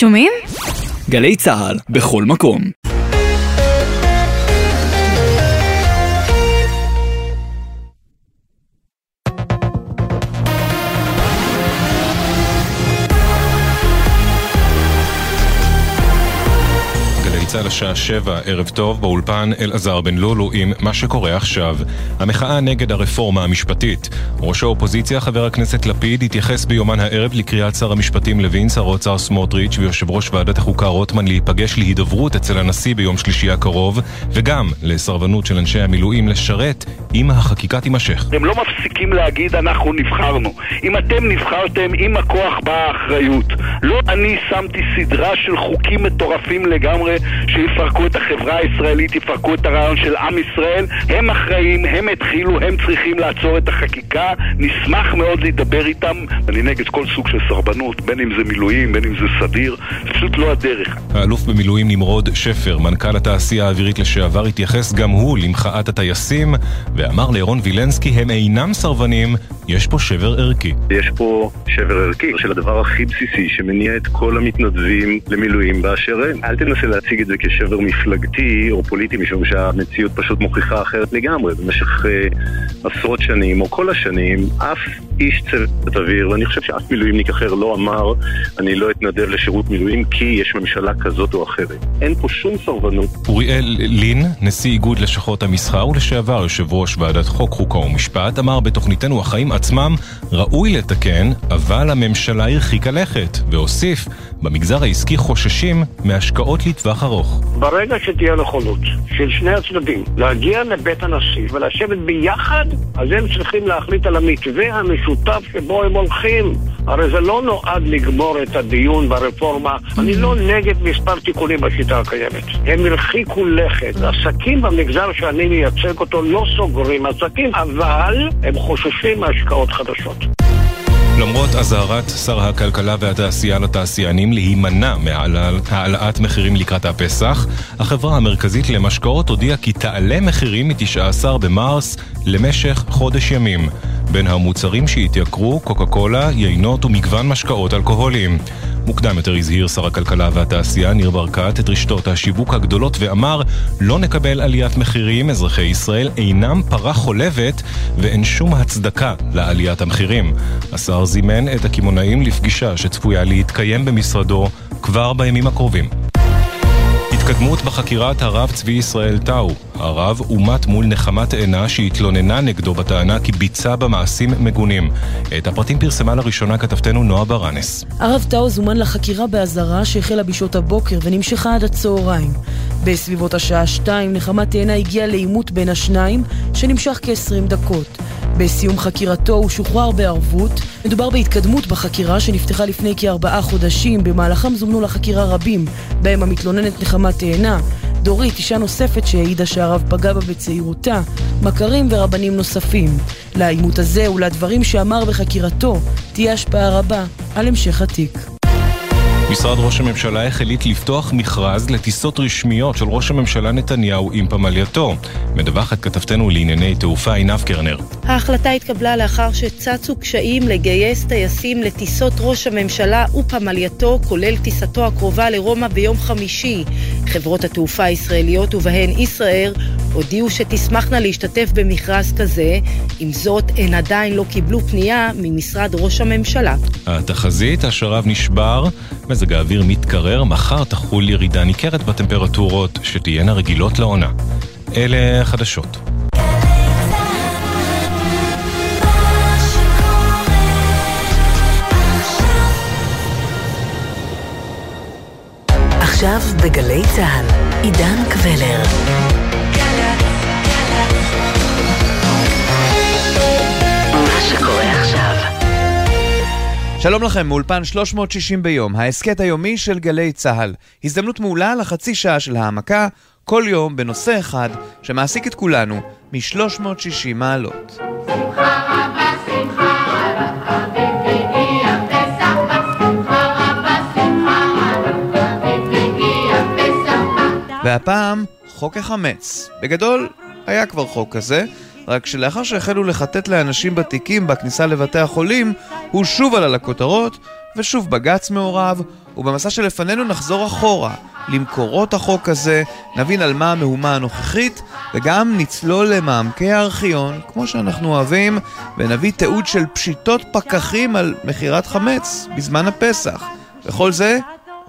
שומעים? גלי צה"ל, בכל מקום. צה"ל השעה שבע, ערב טוב, באולפן אלעזר בן לולו עם מה שקורה עכשיו. המחאה נגד הרפורמה המשפטית. ראש האופוזיציה, חבר הכנסת לפיד, התייחס ביומן הערב לקריאת שר המשפטים לוין, שר האוצר סמוטריץ' ויושב ראש ועדת החוקה רוטמן להיפגש להידברות אצל הנשיא ביום שלישי הקרוב, וגם לסרבנות של אנשי המילואים לשרת אם החקיקה תימשך. הם לא מפסיקים להגיד אנחנו נבחרנו. אם אתם נבחרתם, עם הכוח באה האחריות. לא אני שמתי סדרה של חוקים מטורפים לגמרי שיפרקו את החברה הישראלית, יפרקו את הרעיון של עם ישראל. הם אחראים, הם התחילו, הם צריכים לעצור את החקיקה. נשמח מאוד להידבר איתם. אני נגד כל סוג של סרבנות, בין אם זה מילואים, בין אם זה סדיר. זה פשוט לא הדרך. האלוף במילואים נמרוד שפר, מנכ"ל התעשייה האווירית לשעבר, התייחס גם הוא למחאת הטייסים, ואמר לירון וילנסקי, הם אינם סרבנים, יש פה שבר ערכי. יש פה שבר ערכי של הדבר הכי בסיסי שמניע את כל המתנדבים למילואים באשר הם. אל תנסה להציג את זה כשבר מפלגתי או פוליטי, משום שהמציאות פשוט מוכיחה אחרת לגמרי. במשך uh, עשרות שנים, או כל השנים, אף איש צוות אוויר, ואני חושב שאף מילואימניק אחר לא אמר, אני לא אתנדב לשירות מילואים כי יש ממשלה כזאת או אחרת. אין פה שום סרבנות. אוריאל לין, נשיא איגוד לשכות המסחר ולשעבר יושב ראש ועדת חוק, חוקה ומשפט, אמר בתוכניתנו החיים עצמם ראוי לתקן, אבל הממשלה הרחיקה לכת, והוסיף, במגזר העסקי חוששים מהשקעות לטווח ארוך. ברגע שתהיה נכונות של שני הצדדים להגיע לבית הנשיא ולשבת ביחד, אז הם צריכים להחליט על המתווה המשותף שבו הם הולכים. הרי זה לא נועד לגמור את הדיון ברפורמה. אני לא נגד מספר תיקונים בשיטה הקיימת. הם הרחיקו לכת. עסקים במגזר שאני מייצג אותו לא סוגרים עסקים, אבל הם חוששים מהשקעות חדשות. למרות אזהרת שר הכלכלה והתעשייה לתעשיינים להימנע מהעלאת מחירים לקראת הפסח, החברה המרכזית למשקאות הודיעה כי תעלה מחירים מ-19 במרס למשך חודש ימים. בין המוצרים שהתייקרו, קוקה קולה, יינות ומגוון משקאות אלכוהוליים. מוקדם יותר הזהיר שר הכלכלה והתעשייה ניר ברקת את רשתות השיווק הגדולות ואמר לא נקבל עליית מחירים, אזרחי ישראל אינם פרה חולבת ואין שום הצדקה לעליית המחירים. השר זימן את הקמעונאים לפגישה שצפויה להתקיים במשרדו כבר בימים הקרובים. התקדמות בחקירת הרב צבי ישראל טאו. הרב אומת מול נחמת עינה שהתלוננה נגדו בטענה כי ביצע במעשים מגונים. את הפרטים פרסמה לראשונה כתבתנו נועה ברנס. הרב טאו זומן לחקירה באזהרה שהחלה בשעות הבוקר ונמשכה עד הצהריים. בסביבות השעה שתיים נחמת עינה הגיעה לעימות בין השניים שנמשך כ-20 דקות. בסיום חקירתו הוא שוחרר בערבות. מדובר בהתקדמות בחקירה שנפתחה לפני כארבעה חודשים, במהלכם זומנו לחקירה רבים, בהם המתלוננת נחמה תאנה, דורית, אישה נוספת שהעידה שהרב פגע בה בצעירותה, מכרים ורבנים נוספים. לעימות הזה ולדברים שאמר בחקירתו תהיה השפעה רבה על המשך התיק. משרד ראש הממשלה החליט לפתוח מכרז לטיסות רשמיות של ראש הממשלה נתניהו עם פמלייתו. מדווחת כתבתנו לענייני תעופה עינב קרנר. ההחלטה התקבלה לאחר שצצו קשיים לגייס טייסים לטיסות ראש הממשלה ופמלייתו, כולל טיסתו הקרובה לרומא ביום חמישי. חברות התעופה הישראליות ובהן ישראייר הודיעו שתשמחנה להשתתף במכרז כזה, עם זאת הן עדיין לא קיבלו פנייה ממשרד ראש הממשלה. התחזית, השרב נשבר, מזג האוויר מתקרר, מחר תחול ירידה ניכרת בטמפרטורות שתהיינה רגילות לעונה. אלה החדשות. עכשיו בגלי צה"ל, עידן קבלר. שלום לכם, מאולפן 360 ביום, ההסכת היומי של גלי צה"ל. הזדמנות מעולה לחצי שעה של העמקה, כל יום בנושא אחד שמעסיק את כולנו מ-360 מעלות. והפעם, חוק החמץ. בגדול, היה כבר חוק כזה, רק שלאחר שהחלו לחטט לאנשים בתיקים בכניסה לבתי החולים, הוא שוב עלה לכותרות, ושוב בג"ץ מעורב, ובמסע שלפנינו נחזור אחורה, למקורות החוק הזה, נבין על מה המהומה הנוכחית, וגם נצלול למעמקי הארכיון, כמו שאנחנו אוהבים, ונביא תיעוד של פשיטות פקחים על מכירת חמץ בזמן הפסח. וכל זה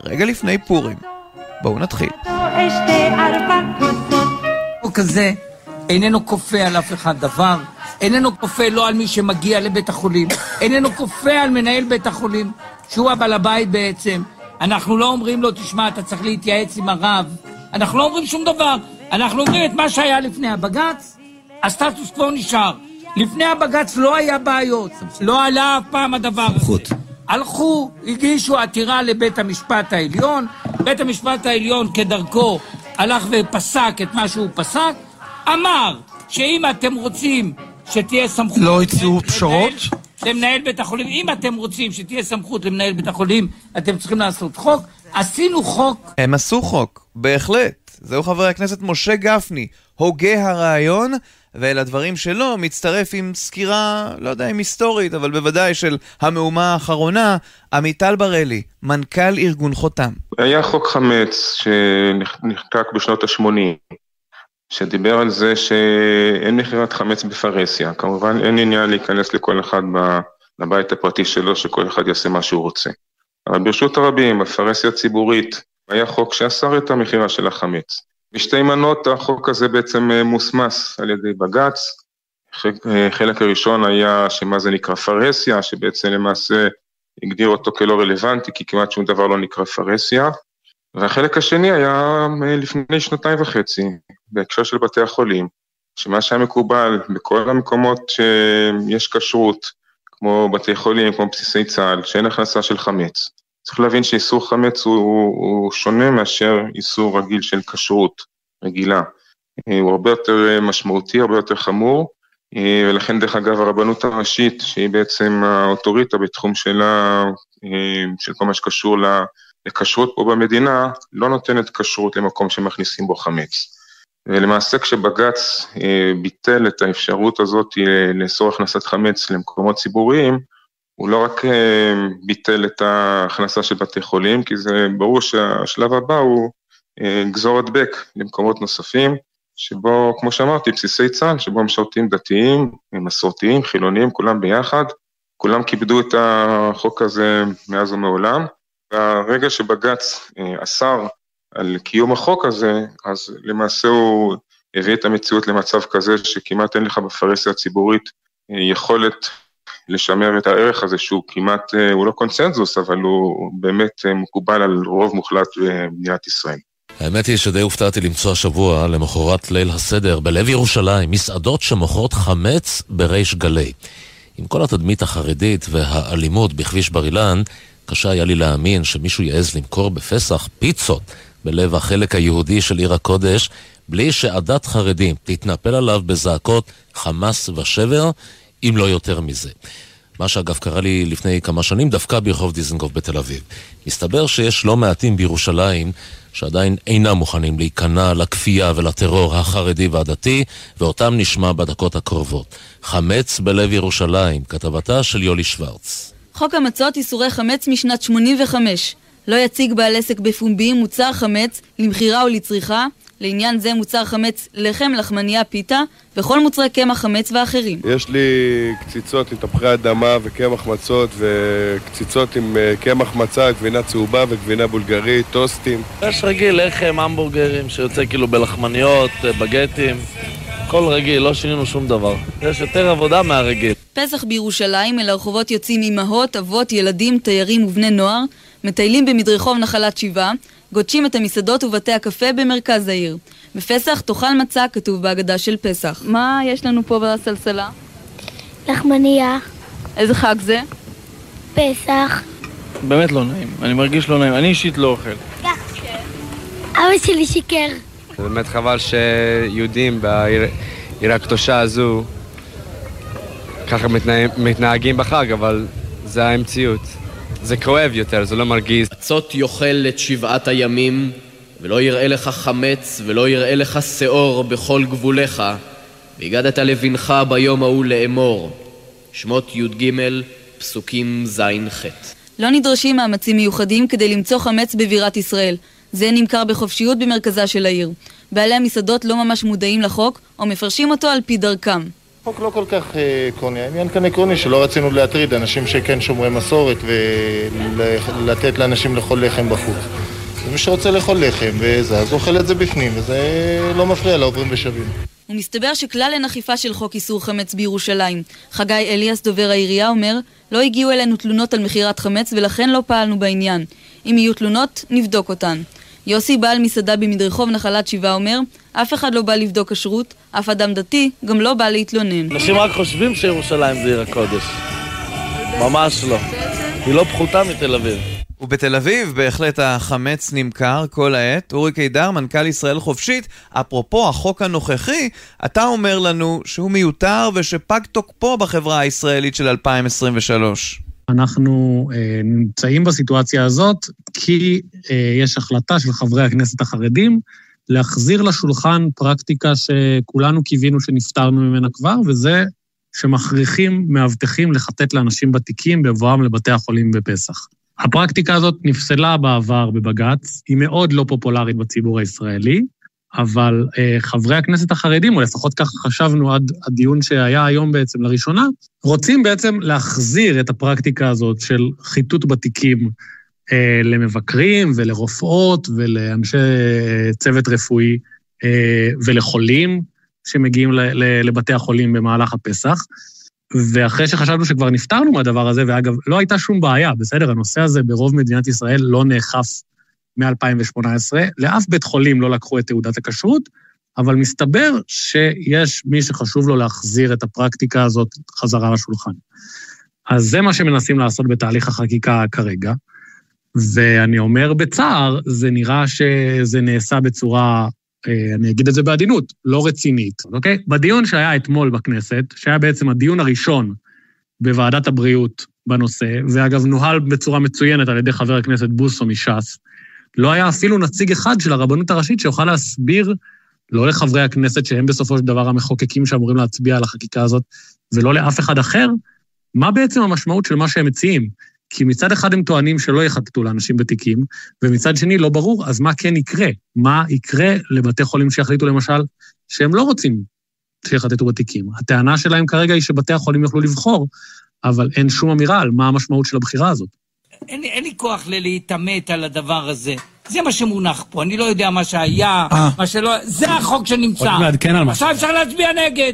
רגע לפני פורים. בואו נתחיל. החוק הזה איננו כופה על אף אחד דבר, איננו כופה לא על מי שמגיע לבית החולים, איננו כופה על מנהל בית החולים, שהוא הבעל הבית בעצם. אנחנו לא אומרים לו, תשמע, אתה צריך להתייעץ עם הרב. אנחנו לא אומרים שום דבר. אנחנו אומרים את מה שהיה לפני הבג"ץ, הסטטוס קוו נשאר. לפני הבג"ץ לא היה בעיות, לא עלה אף פעם הדבר הזה. הלכו, הגישו עתירה לבית המשפט העליון, בית המשפט העליון כדרכו הלך ופסק את מה שהוא פסק, אמר שאם אתם רוצים שתהיה סמכות... לא הציעו פשרות? למנהל בית החולים, אם אתם רוצים שתהיה סמכות למנהל בית החולים, אתם צריכים לעשות חוק. עשינו חוק. הם עשו חוק, בהחלט. זהו חבר הכנסת משה גפני, הוגה הרעיון, ואל הדברים שלו מצטרף עם סקירה, לא יודע אם היסטורית, אבל בוודאי של המהומה האחרונה, עמיטל בראלי, מנכ"ל ארגון חותם. היה חוק חמץ שנחקק בשנות ה-80, שדיבר על זה שאין מכירת חמץ בפרהסיה. כמובן אין עניין להיכנס לכל אחד לבית הפרטי שלו, שכל אחד יעשה מה שהוא רוצה. אבל ברשות הרבים, בפרהסיה הציבורית, היה חוק שאסר את המכירה של החמץ. בשתי מנות החוק הזה בעצם אה, מוסמס על ידי בג"ץ. החלק הראשון היה שמה זה נקרא פרהסיה, שבעצם למעשה הגדיר אותו כלא רלוונטי, כי כמעט שום דבר לא נקרא פרהסיה. והחלק השני היה לפני שנתיים וחצי, בהקשר של בתי החולים, שמה שהיה מקובל בכל המקומות שיש כשרות, כמו בתי חולים, כמו בסיסי צה"ל, שאין הכנסה של חמץ. צריך להבין שאיסור חמץ הוא, הוא, שונה מאשר איסור רגיל של כשרות רגילה. הוא הרבה יותר משמעותי, הרבה יותר חמור, ולכן דרך אגב הרבנות הראשית, שהיא בעצם האוטוריטה בתחום שלה, של כל מה שקשור לכשרות פה במדינה, לא נותנת כשרות למקום שמכניסים בו חמץ. ולמעשה כשבג"ץ אה, ביטל את האפשרות הזאת אה, לאסור הכנסת חמץ למקומות ציבוריים, הוא לא רק אה, ביטל את ההכנסה של בתי חולים, כי זה ברור שהשלב הבא הוא גזור הדבק למקומות נוספים, שבו, כמו שאמרתי, בסיסי צה"ל, שבו משרתים דתיים, מסורתיים, חילונים, כולם ביחד, כולם כיבדו את החוק הזה מאז ומעולם. והרגע שבג"ץ אסר על קיום החוק הזה, אז למעשה הוא הביא את המציאות למצב כזה שכמעט אין לך בפרהסיה הציבורית אה, יכולת לשמר את הערך הזה שהוא כמעט, אה, הוא לא קונצנזוס, אבל הוא באמת אה, מקובל על רוב מוחלט במדינת ישראל. האמת היא שדי הופתעתי למצוא השבוע, למחרת ליל הסדר, בלב ירושלים, מסעדות שמוכרות חמץ בריש גלי. עם כל התדמית החרדית והאלימות בכביש בר אילן, קשה היה לי להאמין שמישהו יעז למכור בפסח פיצות בלב החלק היהודי של עיר הקודש, בלי שעדת חרדים תתנפל עליו בזעקות חמאס ושבר, אם לא יותר מזה. מה שאגב קרה לי לפני כמה שנים דווקא ברחוב דיזנגוף בתל אביב. מסתבר שיש לא מעטים בירושלים שעדיין אינם מוכנים להיכנע לכפייה ולטרור החרדי והדתי, ואותם נשמע בדקות הקרובות. חמץ בלב ירושלים, כתבתה של יולי שוורץ. חוק המצות איסורי חמץ משנת 85 לא יציג בעל עסק בפומבי מוצר חמץ למכירה או לצריכה, לעניין זה מוצר חמץ לחם, לחמניה, פיתה וכל מוצרי קמח חמץ ואחרים. יש לי קציצות עם תפוחי אדמה וקמח מצות וקציצות עם אה, קמח מצה, גבינה צהובה וגבינה בולגרית, טוסטים. יש רגיל לחם, המבורגרים שיוצא כאילו בלחמניות, אה, בגטים. הכל רגיל, לא שינינו שום דבר. יש יותר עבודה מהרגיל. פסח בירושלים, אל הרחובות יוצאים אמהות, אבות, ילדים, תיירים ובני נוער, מטיילים במדרחוב נחלת שבעה, גודשים את המסעדות ובתי הקפה במרכז העיר. בפסח תאכל מצה כתוב בהגדה של פסח. מה יש לנו פה בסלסלה? לחמניה. איזה חג זה? פסח. באמת לא נעים, אני מרגיש לא נעים, אני אישית לא אוכל. אבא שלי שיקר. זה באמת חבל שיהודים בעיר הקדושה הזו ככה מתנהגים בחג, אבל זה המציאות. זה כואב יותר, זה לא מרגיז. מצות יאכל את שבעת הימים, ולא יראה לך חמץ, ולא יראה לך שאור בכל גבוליך, והגדת לבנך ביום ההוא לאמור. שמות י"ג, פסוקים ז'-ח'. לא נדרשים מאמצים מיוחדים כדי למצוא חמץ בבירת ישראל. זה נמכר בחופשיות במרכזה של העיר. בעלי המסעדות לא ממש מודעים לחוק, או מפרשים אותו על פי דרכם. חוק לא כל כך אה, עקרוני, העניין כאן עקרוני שלא רצינו להטריד אנשים שכן שומרי מסורת ולתת לאנשים לאכול לחם בחוץ. ומי שרוצה לאכול לחם וזה, אז אוכל את זה בפנים, וזה לא מפריע לעוברים ושבים. ומסתבר שכלל אין אכיפה של חוק איסור חמץ בירושלים. חגי אליאס, דובר העירייה, אומר לא הגיעו אלינו תלונות על מכירת חמץ ולכן לא פעלנו בעניין. אם יהיו תלונות, נבדוק אותן. יוסי, בעל מסעדה במדרחוב נחלת שבעה, אומר אף אחד לא בא לבדוק כשרות, אף אדם דתי גם לא בא להתלונן. אנשים רק חושבים שירושלים זה עיר הקודש. ממש לא. היא לא פחותה מתל אביב. ובתל אביב בהחלט החמץ נמכר כל העת. אורי קידר, מנכ"ל ישראל חופשית, אפרופו החוק הנוכחי, אתה אומר לנו שהוא מיותר ושפג תוקפו בחברה הישראלית של 2023. אנחנו אה, נמצאים בסיטואציה הזאת כי אה, יש החלטה של חברי הכנסת החרדים להחזיר לשולחן פרקטיקה שכולנו קיווינו שנפטרנו ממנה כבר, וזה שמכריחים מאבטחים לחטט לאנשים בתיקים בבואם לבתי החולים בפסח. הפרקטיקה הזאת נפסלה בעבר בבג"ץ, היא מאוד לא פופולרית בציבור הישראלי, אבל אה, חברי הכנסת החרדים, או לפחות ככה חשבנו עד הדיון שהיה היום בעצם לראשונה, רוצים בעצם להחזיר את הפרקטיקה הזאת של חיטוט בתיקים אה, למבקרים ולרופאות ולאנשי אה, צוות רפואי אה, ולחולים שמגיעים ל, ל, לבתי החולים במהלך הפסח. ואחרי שחשבנו שכבר נפטרנו מהדבר הזה, ואגב, לא הייתה שום בעיה, בסדר? הנושא הזה ברוב מדינת ישראל לא נאכף מ-2018, לאף בית חולים לא לקחו את תעודת הכשרות, אבל מסתבר שיש מי שחשוב לו להחזיר את הפרקטיקה הזאת חזרה לשולחן. אז זה מה שמנסים לעשות בתהליך החקיקה כרגע, ואני אומר בצער, זה נראה שזה נעשה בצורה אני אגיד את זה בעדינות, לא רצינית, אוקיי? בדיון שהיה אתמול בכנסת, שהיה בעצם הדיון הראשון בוועדת הבריאות בנושא, ואגב נוהל בצורה מצוינת על ידי חבר הכנסת בוסו מש"ס, לא היה אפילו נציג אחד של הרבנות הראשית שיוכל להסביר, לא לחברי הכנסת שהם בסופו של דבר המחוקקים שאמורים להצביע על החקיקה הזאת, ולא לאף אחד אחר, מה בעצם המשמעות של מה שהם מציעים. כי מצד אחד הם טוענים שלא יחטטו לאנשים בתיקים, ומצד שני לא ברור, אז מה כן יקרה? מה יקרה לבתי חולים שיחליטו למשל שהם לא רוצים שיחטטו בתיקים? הטענה שלהם כרגע היא שבתי החולים יוכלו לבחור, אבל אין שום אמירה על מה המשמעות של הבחירה הזאת. אין, אין לי כוח להתעמת על הדבר הזה. זה מה שמונח פה, אני לא יודע מה שהיה, אה. מה שלא... זה החוק שנמצא. עוד מעדכן על משהו. עכשיו אפשר להצביע נגד.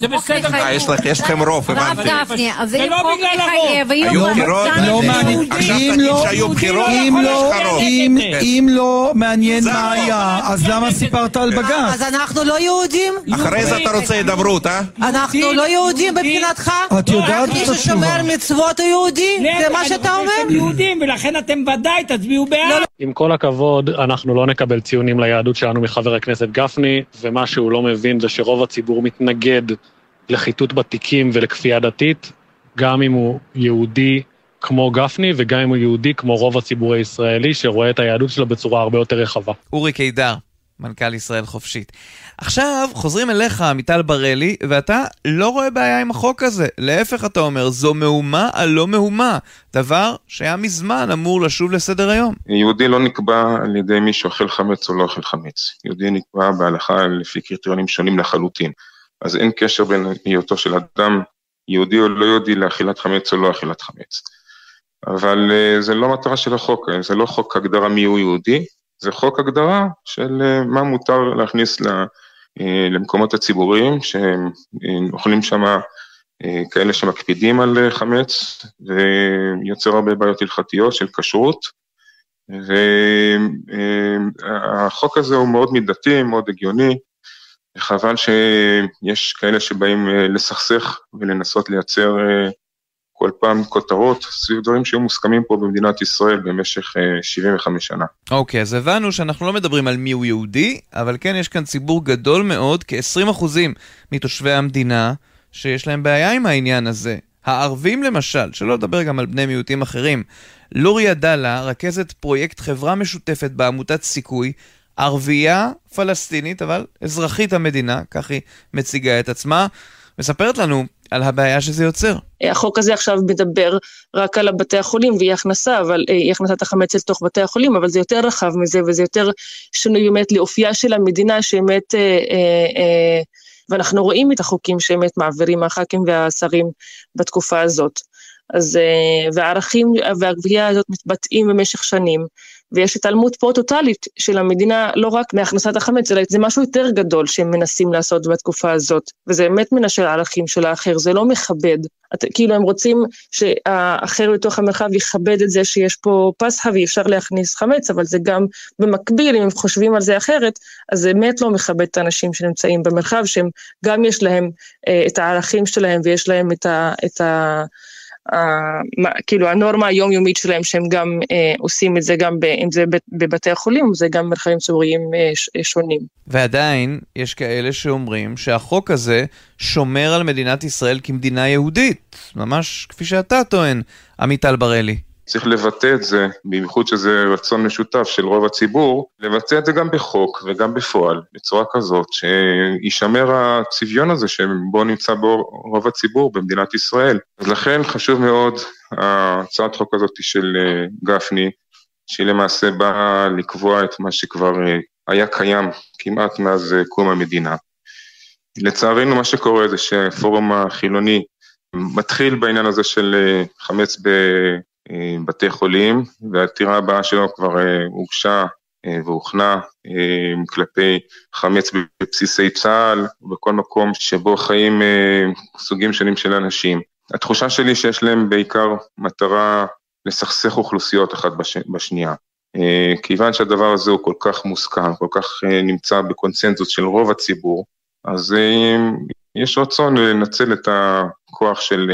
זה בסדר. אה, יש לכם רוב, הרב הבנתי. גפני, אז זה זה לא חוק בגלל מחייב, הרוב. היו בחירות, לא מעניין. עכשיו תגיד שהיו בחירות, אם לא-. אם-. אם לא מעניין מה היה, אז למה סיפרת על בג"ץ? אז אנחנו לא יהודים? אחרי זה אתה רוצה הידברות, אה? אנחנו לא יהודים מבחינתך? את יודעת רק מי את התשובה. ששומר מצוות הוא יהודי? זה מה שאתה אומר? אתם יהודים, ולכן אתם ודאי תצביעו בעד. עם כל הכבוד, אנחנו לא נקבל ציונים ליהדות שלנו מחבר הכנסת גפני, ומה שהוא לא מבין זה שרוב הציבור מתנגד לחיטוט בתיקים ולכפייה דתית, גם אם הוא יהודי כמו גפני, וגם אם הוא יהודי כמו רוב הציבור הישראלי, שרואה את היהדות שלו בצורה הרבה יותר רחבה. אורי קידר, מנכ"ל ישראל חופשית. עכשיו חוזרים אליך, עמיטל בראלי, ואתה לא רואה בעיה עם החוק הזה. להפך, אתה אומר, זו מהומה על לא מהומה. דבר שהיה מזמן אמור לשוב לסדר היום. יהודי לא נקבע על ידי מי שאוכל חמץ או לא אוכל חמץ. יהודי נקבע בהלכה לפי קריטריונים שונים לחלוטין. אז אין קשר בין היותו של אדם יהודי או לא יהודי לאכילת חמץ או לא אכילת חמץ. אבל uh, זה לא מטרה של החוק, אה, זה לא חוק הגדרה מיהו יהודי, זה חוק הגדרה של uh, מה מותר להכניס ל, uh, למקומות הציבוריים, שהם uh, אוכלים שם uh, כאלה שמקפידים על חמץ, ויוצר הרבה בעיות הלכתיות של כשרות. והחוק הזה הוא מאוד מידתי, מאוד הגיוני, חבל שיש כאלה שבאים אה, לסכסך ולנסות לייצר אה, כל פעם כותרות סביב דברים שהיו מוסכמים פה במדינת ישראל במשך אה, 75 שנה. אוקיי, אז הבנו שאנחנו לא מדברים על מיהו יהודי, אבל כן יש כאן ציבור גדול מאוד, כ-20% מתושבי המדינה, שיש להם בעיה עם העניין הזה. הערבים למשל, שלא לדבר גם על בני מיעוטים אחרים. לוריה דלה, רכזת פרויקט חברה משותפת בעמותת סיכוי, ערבייה פלסטינית, אבל אזרחית המדינה, כך היא מציגה את עצמה, מספרת לנו על הבעיה שזה יוצר. החוק הזה עכשיו מדבר רק על בתי החולים ואי הכנסה, אבל אה, אי הכנסת החמץ אל תוך בתי החולים, אבל זה יותר רחב מזה וזה יותר שינוי באמת לאופייה של המדינה שבאמת, אה, אה, אה, ואנחנו רואים את החוקים שבאמת מעבירים הח"כים והשרים בתקופה הזאת. אז, אה, והערכים והגבייה הזאת מתבטאים במשך שנים. ויש התעלמות פה טוטאלית של המדינה, לא רק מהכנסת החמץ, אלא זה משהו יותר גדול שהם מנסים לעשות בתקופה הזאת. וזה באמת מנשל הערכים של האחר, זה לא מכבד. את, כאילו הם רוצים שהאחר בתוך המרחב יכבד את זה שיש פה פסחא ואי אפשר להכניס חמץ, אבל זה גם במקביל, אם הם חושבים על זה אחרת, אז זה באמת לא מכבד את האנשים שנמצאים במרחב, שהם גם יש להם אה, את הערכים שלהם ויש להם את ה... את ה כאילו הנורמה היומיומית שלהם שהם גם אה, עושים את זה גם ב, אם זה בבתי החולים, זה גם מרחבים ציבוריים אה, אה, שונים. ועדיין יש כאלה שאומרים שהחוק הזה שומר על מדינת ישראל כמדינה יהודית, ממש כפי שאתה טוען, עמיטל בראלי. צריך לבטא את זה, בייחוד שזה רצון משותף של רוב הציבור, לבצע את זה גם בחוק וגם בפועל, בצורה כזאת שישמר הצביון הזה שבו נמצא בו רוב הציבור במדינת ישראל. אז לכן חשוב מאוד הצעת חוק הזאת של אה, גפני, שהיא למעשה באה לקבוע את מה שכבר אה, היה קיים כמעט מאז אה, קום המדינה. לצערנו מה שקורה זה שהפורום החילוני מתחיל בעניין הזה של חמץ בתי חולים, והעתירה הבאה שלו כבר אה, הוגשה אה, והוכנה כלפי חמץ בבסיסי צה"ל, בכל מקום שבו חיים סוגים שונים של אנשים. התחושה שלי שיש להם בעיקר מטרה לסכסך אוכלוסיות אחת בש... בשנייה. כיוון שהדבר הזה הוא כל כך מוסכם, כל כך נמצא בקונצנזוס של רוב הציבור, אז יש רצון לנצל את הכוח של,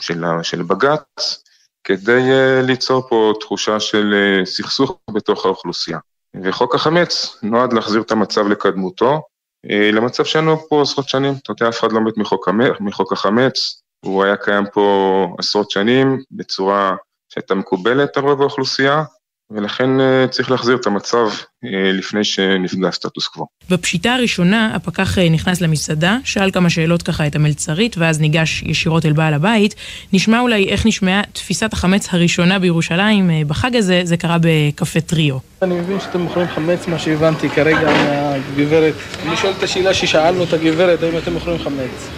של, של בג"ץ כדי uh, ליצור פה תחושה של uh, סכסוך בתוך האוכלוסייה. וחוק החמץ נועד להחזיר את המצב לקדמותו, uh, למצב שלנו פה עשרות שנים. אתה יודע, אף אחד לא מת מחוק, מחוק החמץ, הוא היה קיים פה עשרות שנים בצורה שהייתה מקובלת על רוב האוכלוסייה, ולכן אה, צריך להחזיר את המצב אה, לפני שנפגע סטטוס קוו. בפשיטה הראשונה, הפקח אה, נכנס למסעדה, שאל כמה שאלות ככה את המלצרית, ואז ניגש ישירות אל בעל הבית. נשמע אולי איך נשמעה תפיסת החמץ הראשונה בירושלים בחג הזה, זה קרה בקפה טריו. אני מבין שאתם מוכרים חמץ, מה שהבנתי כרגע מהגברת. אני שואל את השאלה ששאלנו את הגברת, האם אתם מוכרים חמץ?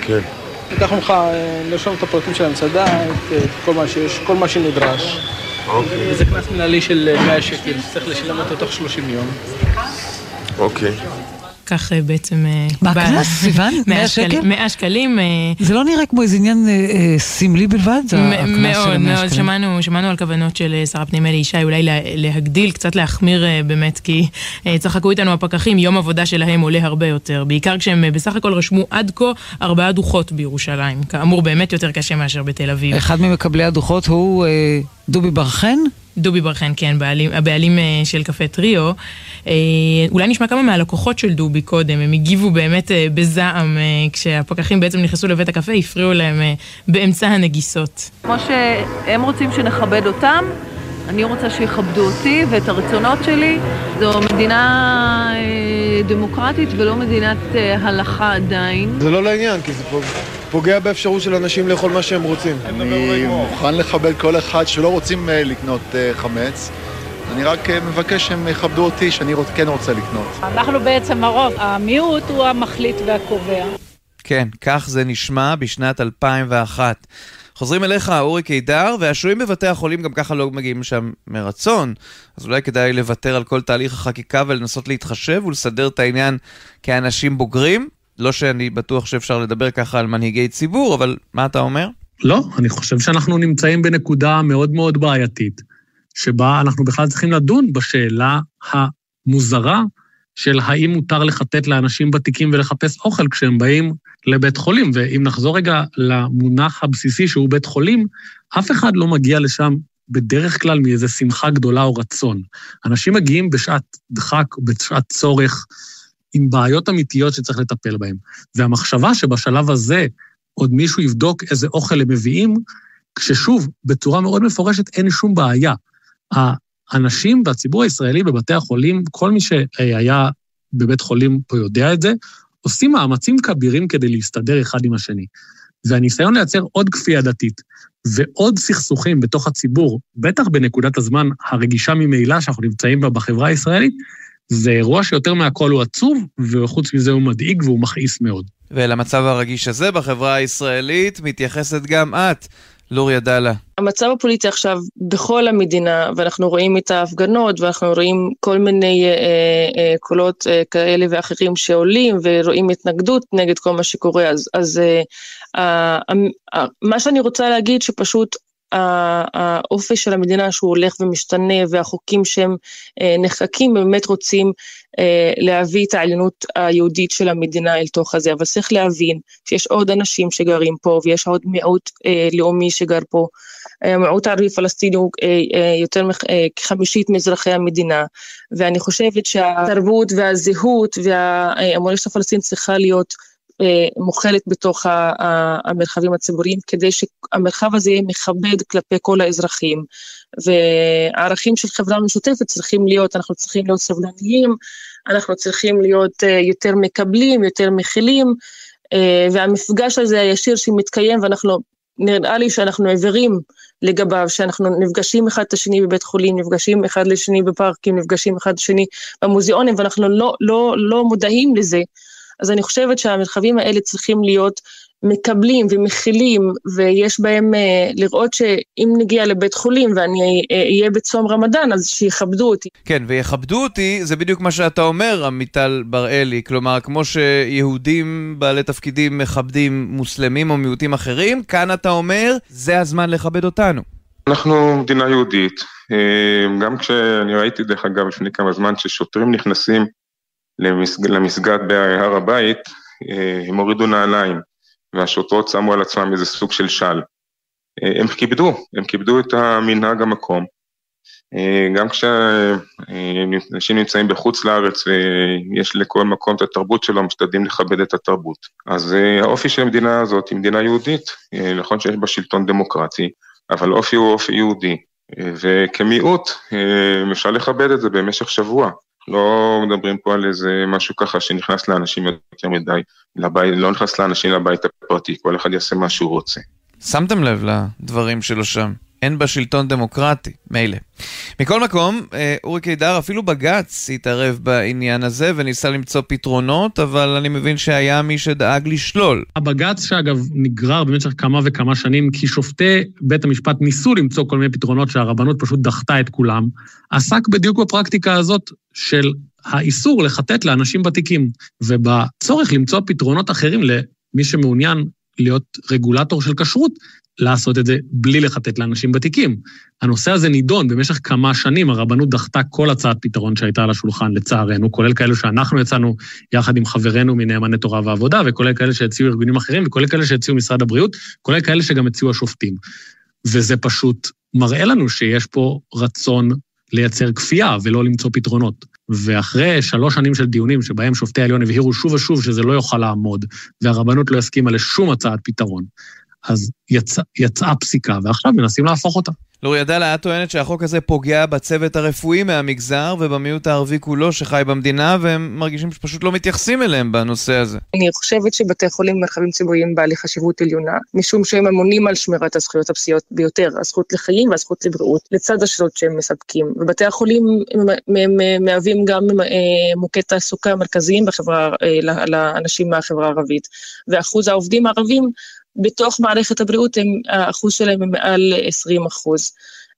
כן. ניקח ממך לרשום את הפרטים של המסעדה, את כל מה שיש, כל מה שנדרש. אוקיי. וזה קנס מנהלי של 100 אה, שקל, צריך לשלם אותו תוך 30 יום. אוקיי. כך אה, בעצם... אה, מה הקנס, סיוון? 100 שקל? 100 שקלים. זה לא נראה כמו איזה עניין סמלי בלבד, מאוד, מאוד. שמענו על כוונות של שר הפנים אלי ישי, אולי להגדיל, קצת להחמיר באמת, כי צחקו איתנו הפקחים, יום עבודה שלהם עולה הרבה יותר. בעיקר כשהם בסך הכל רשמו עד כה ארבעה דוחות בירושלים. כאמור, באמת יותר קשה מאשר בתל אביב. אחד ממקבלי הדוחות הוא דובי בר חן? דובי בר חן, כן, בעלים, הבעלים אה, של קפה טריו. אה, אולי נשמע כמה מהלקוחות של דובי קודם, הם הגיבו באמת אה, בזעם כשהפקחים בעצם נכנסו לבית הקפה, הפריעו להם באמצע הנגיסות. כמו שהם רוצים שנכבד אותם, אני רוצה שיכבדו אותי ואת הרצונות שלי. זו מדינה דמוקרטית ולא מדינת הלכה עדיין. זה לא לעניין, כי זה פה... פוגע באפשרות של אנשים לאכול מה שהם רוצים. אני מוכן לכבד כל אחד שלא רוצים אה, לקנות אה, חמץ. אני רק אה, מבקש שהם יכבדו אותי, שאני כן רוצה לקנות. אנחנו בעצם הרוב, המיעוט הוא המחליט והקובע. כן, כך זה נשמע בשנת 2001. חוזרים אליך, אורי קידר, והשוהים בבתי החולים גם ככה לא מגיעים שם מרצון, אז אולי כדאי לוותר על כל תהליך החקיקה ולנסות להתחשב ולסדר את העניין כאנשים בוגרים. לא שאני בטוח שאפשר לדבר ככה על מנהיגי ציבור, אבל מה אתה אומר? לא, אני חושב שאנחנו נמצאים בנקודה מאוד מאוד בעייתית, שבה אנחנו בכלל צריכים לדון בשאלה המוזרה של האם מותר לחטט לאנשים ותיקים ולחפש אוכל כשהם באים לבית חולים. ואם נחזור רגע למונח הבסיסי שהוא בית חולים, אף אחד לא מגיע לשם בדרך כלל מאיזו שמחה גדולה או רצון. אנשים מגיעים בשעת דחק, בשעת צורך, עם בעיות אמיתיות שצריך לטפל בהן. והמחשבה שבשלב הזה עוד מישהו יבדוק איזה אוכל הם מביאים, כששוב, בצורה מאוד מפורשת אין שום בעיה. האנשים והציבור הישראלי בבתי החולים, כל מי שהיה בבית חולים פה יודע את זה, עושים מאמצים כבירים כדי להסתדר אחד עם השני. והניסיון לייצר עוד כפייה דתית ועוד סכסוכים בתוך הציבור, בטח בנקודת הזמן הרגישה ממילא שאנחנו נמצאים בה בחברה הישראלית, זה אירוע שיותר מהכל הוא עצוב, וחוץ מזה הוא מדאיג והוא מכעיס מאוד. ולמצב הרגיש הזה בחברה הישראלית מתייחסת גם את, לוריה עדאלה. המצב הפוליטי עכשיו בכל המדינה, ואנחנו רואים את ההפגנות, ואנחנו רואים כל מיני אה, אה, קולות אה, כאלה ואחרים שעולים, ורואים התנגדות נגד כל מה שקורה, אז, אז אה, אה, אה, מה שאני רוצה להגיד שפשוט האופי של המדינה שהוא הולך ומשתנה והחוקים שהם אה, נחקקים באמת רוצים אה, להביא את העליונות היהודית של המדינה אל תוך הזה, אבל צריך להבין שיש עוד אנשים שגרים פה ויש עוד מיעוט אה, לאומי שגר פה. מיעוט ערבי פלסטיני הוא יותר כחמישית מאזרחי המדינה, ואני חושבת שהתרבות והזהות והמורשת הפלסטינית צריכה להיות מוכלת בתוך המרחבים הציבוריים, כדי שהמרחב הזה יהיה מכבד כלפי כל האזרחים. והערכים של חברה משותפת צריכים להיות, אנחנו צריכים להיות סבלניים, אנחנו צריכים להיות אה, יותר מקבלים, יותר מכילים, אה, והמפגש הזה הישיר שמתקיים, ואנחנו, נראה לי שאנחנו עיוורים לגביו, שאנחנו נפגשים אחד את השני בבית חולים, נפגשים אחד לשני בפארקים, נפגשים אחד לשני במוזיאונים, ואנחנו לא, לא, לא מודעים לזה. אז אני חושבת שהמרחבים האלה צריכים להיות מקבלים ומכילים, ויש בהם אה, לראות שאם נגיע לבית חולים ואני אה, אהיה בצום רמדאן, אז שיכבדו אותי. כן, ויכבדו אותי, זה בדיוק מה שאתה אומר, עמיטל בראלי. כלומר, כמו שיהודים בעלי תפקידים מכבדים מוסלמים או מיעוטים אחרים, כאן אתה אומר, זה הזמן לכבד אותנו. אנחנו מדינה יהודית. אה, גם כשאני ראיתי, דרך אגב, לפני כמה זמן, ששוטרים נכנסים למסגד בהר הבית, אה, הם הורידו נעליים, והשוטרות שמו על עצמם איזה סוג של של. אה, הם כיבדו, הם כיבדו את המנהג המקום. אה, גם כשאנשים נמצאים בחוץ לארץ ויש לכל מקום את התרבות שלו, משתדלים לכבד את התרבות. אז האופי של המדינה הזאת היא מדינה יהודית, נכון שיש בה שלטון דמוקרטי, אבל אופי הוא אופי יהודי, וכמיעוט אפשר לכבד את זה במשך שבוע. לא מדברים פה על איזה משהו ככה שנכנס לאנשים יותר מדי לבית, לא נכנס לאנשים לבית הפרטי, כל אחד יעשה מה שהוא רוצה. שמתם לב לדברים שלו שם. אין בה שלטון דמוקרטי, מילא. מכל מקום, אה, אורי קידר, אפילו בג"ץ התערב בעניין הזה וניסה למצוא פתרונות, אבל אני מבין שהיה מי שדאג לשלול. הבג"ץ, שאגב, נגרר במשך כמה וכמה שנים, כי שופטי בית המשפט ניסו למצוא כל מיני פתרונות שהרבנות פשוט דחתה את כולם, עסק בדיוק בפרקטיקה הזאת של האיסור לחטט לאנשים ותיקים, ובצורך למצוא פתרונות אחרים למי שמעוניין להיות רגולטור של כשרות, לעשות את זה בלי לחטט לאנשים ותיקים. הנושא הזה נידון במשך כמה שנים, הרבנות דחתה כל הצעת פתרון שהייתה על השולחן, לצערנו, כולל כאלו שאנחנו יצאנו יחד עם חברינו מנאמני תורה ועבודה, וכולל כאלה שהציעו ארגונים אחרים, וכולל כאלה שהציעו משרד הבריאות, כולל כאלה שגם הציעו השופטים. וזה פשוט מראה לנו שיש פה רצון לייצר כפייה ולא למצוא פתרונות. ואחרי שלוש שנים של דיונים שבהם שופטי העליון הבהירו שוב ושוב שזה לא יוכל לעמוד, והרבנות לא הסכימה לשום הצעת פתרון, אז יצא, יצאה פסיקה, ועכשיו מנסים להפוך אותה. לורי עדאלה, את טוענת שהחוק הזה פוגע בצוות הרפואי מהמגזר ובמיעוט הערבי כולו שחי במדינה, והם מרגישים שפשוט לא מתייחסים אליהם בנושא הזה. אני חושבת שבתי חולים ומרחבים ציבוריים בעלי חשיבות עליונה, משום שהם אמונים על שמירת הזכויות הבסיסיות ביותר, הזכות לחיים והזכות לבריאות, לצד השירות שהם מספקים. ובתי החולים מהווים גם אה, מוקד תעסוקה מרכזיים בחברה, אה, לאנשים מהחברה הערבית. ואחוז העובדים הערבים בתוך מערכת הבריאות הם, האחוז שלהם הם מעל 20 אחוז.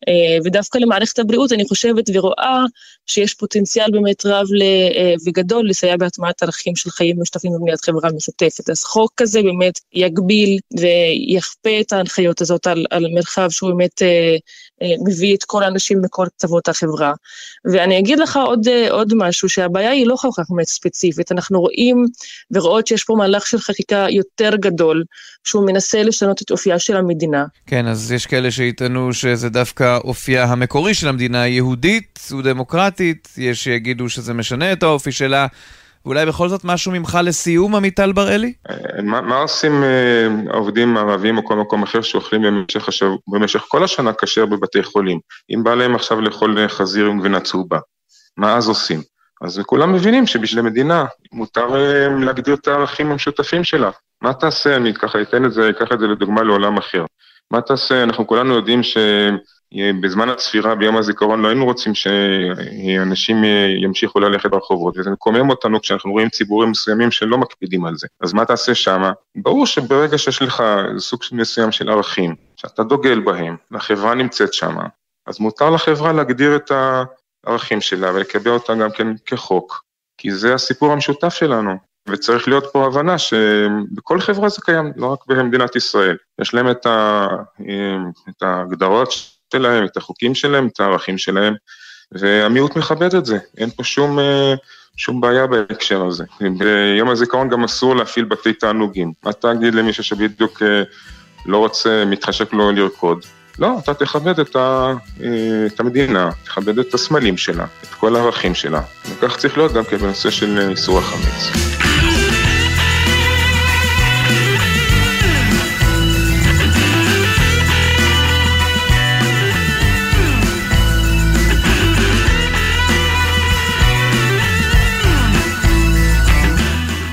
אה, ודווקא למערכת הבריאות אני חושבת ורואה שיש פוטנציאל באמת רב אה, וגדול לסייע בהטמעת ערכים של חיים משותפים ובניית חברה משותפת. אז חוק כזה באמת יגביל ויכפה את ההנחיות הזאת על, על מרחב שהוא באמת אה, מביא את כל האנשים מכל קצוות החברה. ואני אגיד לך עוד, עוד משהו, שהבעיה היא לא כל כך באמת ספציפית, אנחנו רואים ורואות שיש פה מהלך של חקיקה יותר גדול, שהוא מנסה לשנות את אופייה של המדינה. כן, אז יש כאלה שיטענו שזה דווקא אופייה המקורי של המדינה היהודית ודמוקרטית, יש שיגידו שזה משנה את האופי שלה. ואולי בכל זאת משהו ממך לסיום, עמיטל בראלי? מה, מה עושים אה, עובדים ערבים או כל מקום אחר שאוכלים במשך, השב... במשך כל השנה כשר בבתי חולים? אם בא להם עכשיו לאכול חזיר עם גבינה צהובה, מה אז עושים? אז כולם מבינים שבשביל המדינה מותר אה, להגדיר את הערכים המשותפים שלה. מה תעשה, אני ככה אתן את זה, אקח את זה לדוגמה לעולם אחר. מה תעשה, אנחנו כולנו יודעים שבזמן הצפירה ביום הזיכרון לא היינו רוצים שאנשים ימשיכו ללכת ברחובות, וזה מקומם אותנו כשאנחנו רואים ציבורים מסוימים שלא מקפידים על זה. אז מה תעשה שמה? ברור שברגע שיש לך סוג מסוים של ערכים, שאתה דוגל בהם, והחברה נמצאת שמה, אז מותר לחברה להגדיר את הערכים שלה ולקבע אותה גם כן כחוק, כי זה הסיפור המשותף שלנו. וצריך להיות פה הבנה שבכל חברה זה קיים, לא רק במדינת ישראל. יש להם את, ה, את ההגדרות שלהם, את החוקים שלהם, את הערכים שלהם, והמיעוט מכבד את זה. אין פה שום, שום בעיה בהקשר הזה. ביום הזיכרון גם אסור להפעיל בתי תענוגים. מה תגיד למישהו שבדיוק לא רוצה, מתחשק לו לרקוד? לא, אתה תכבד את, ה, את המדינה, תכבד את הסמלים שלה, את כל הערכים שלה. וכך צריך להיות גם כן בנושא של איסור החמץ.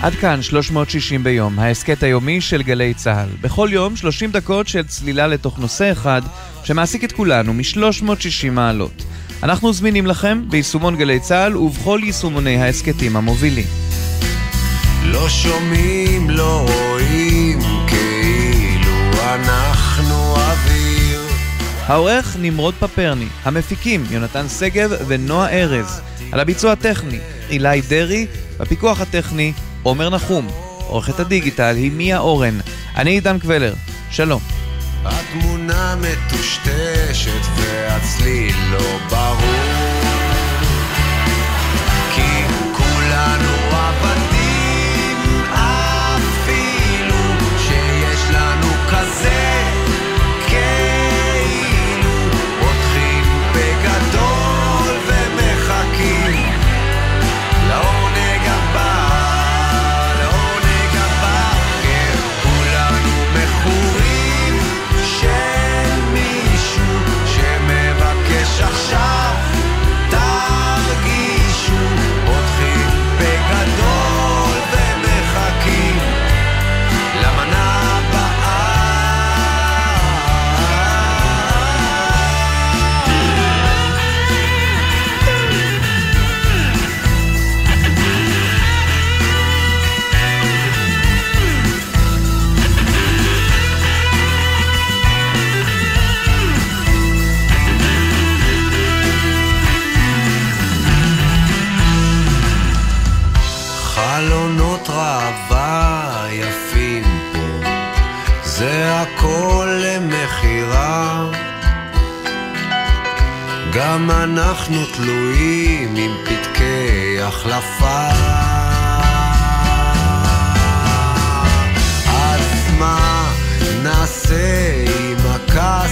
עד כאן 360 ביום, ההסכת היומי של גלי צה"ל. בכל יום 30 דקות של צלילה לתוך נושא אחד שמעסיק את כולנו מ-360 מעלות. אנחנו זמינים לכם ביישומון גלי צה"ל ובכל יישומוני ההסכתים המובילים. לא שומעים, לא רואים, כאילו אנחנו אוויר. העורך נמרוד פפרני, המפיקים יונתן שגב ונועה ארז, על הביצוע הטכני אילי דרעי, בפיקוח הטכני עומר נחום. עורכת הדיגיטל היא מיה אורן. אני עידן קבלר. שלום. התמונה מטושטשת והצליל לא ברור כי כולנו עבדים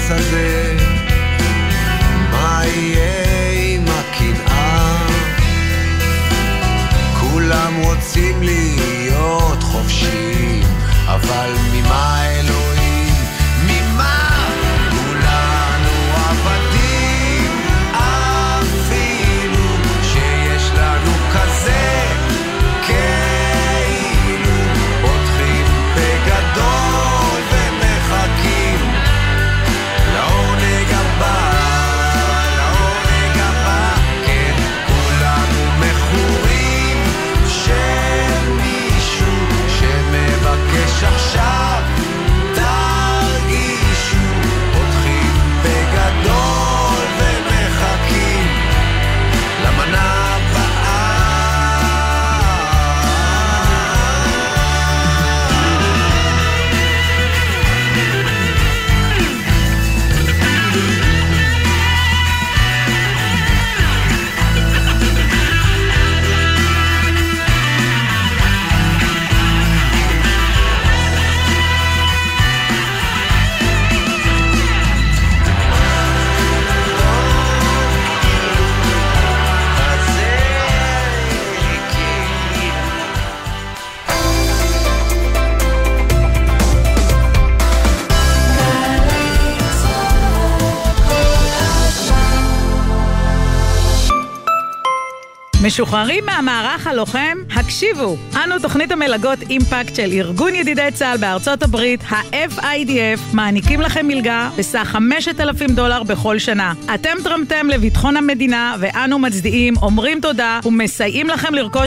Sunday. משוחררים מהמערך הלוחם? הקשיבו, אנו תוכנית המלגות אימפקט של ארגון ידידי צה"ל בארצות הברית, ה-FIDF, מעניקים לכם מלגה בסך 5,000 דולר בכל שנה. אתם תרמתם לביטחון המדינה ואנו מצדיעים, אומרים תודה ומסייעים לכם לרכוש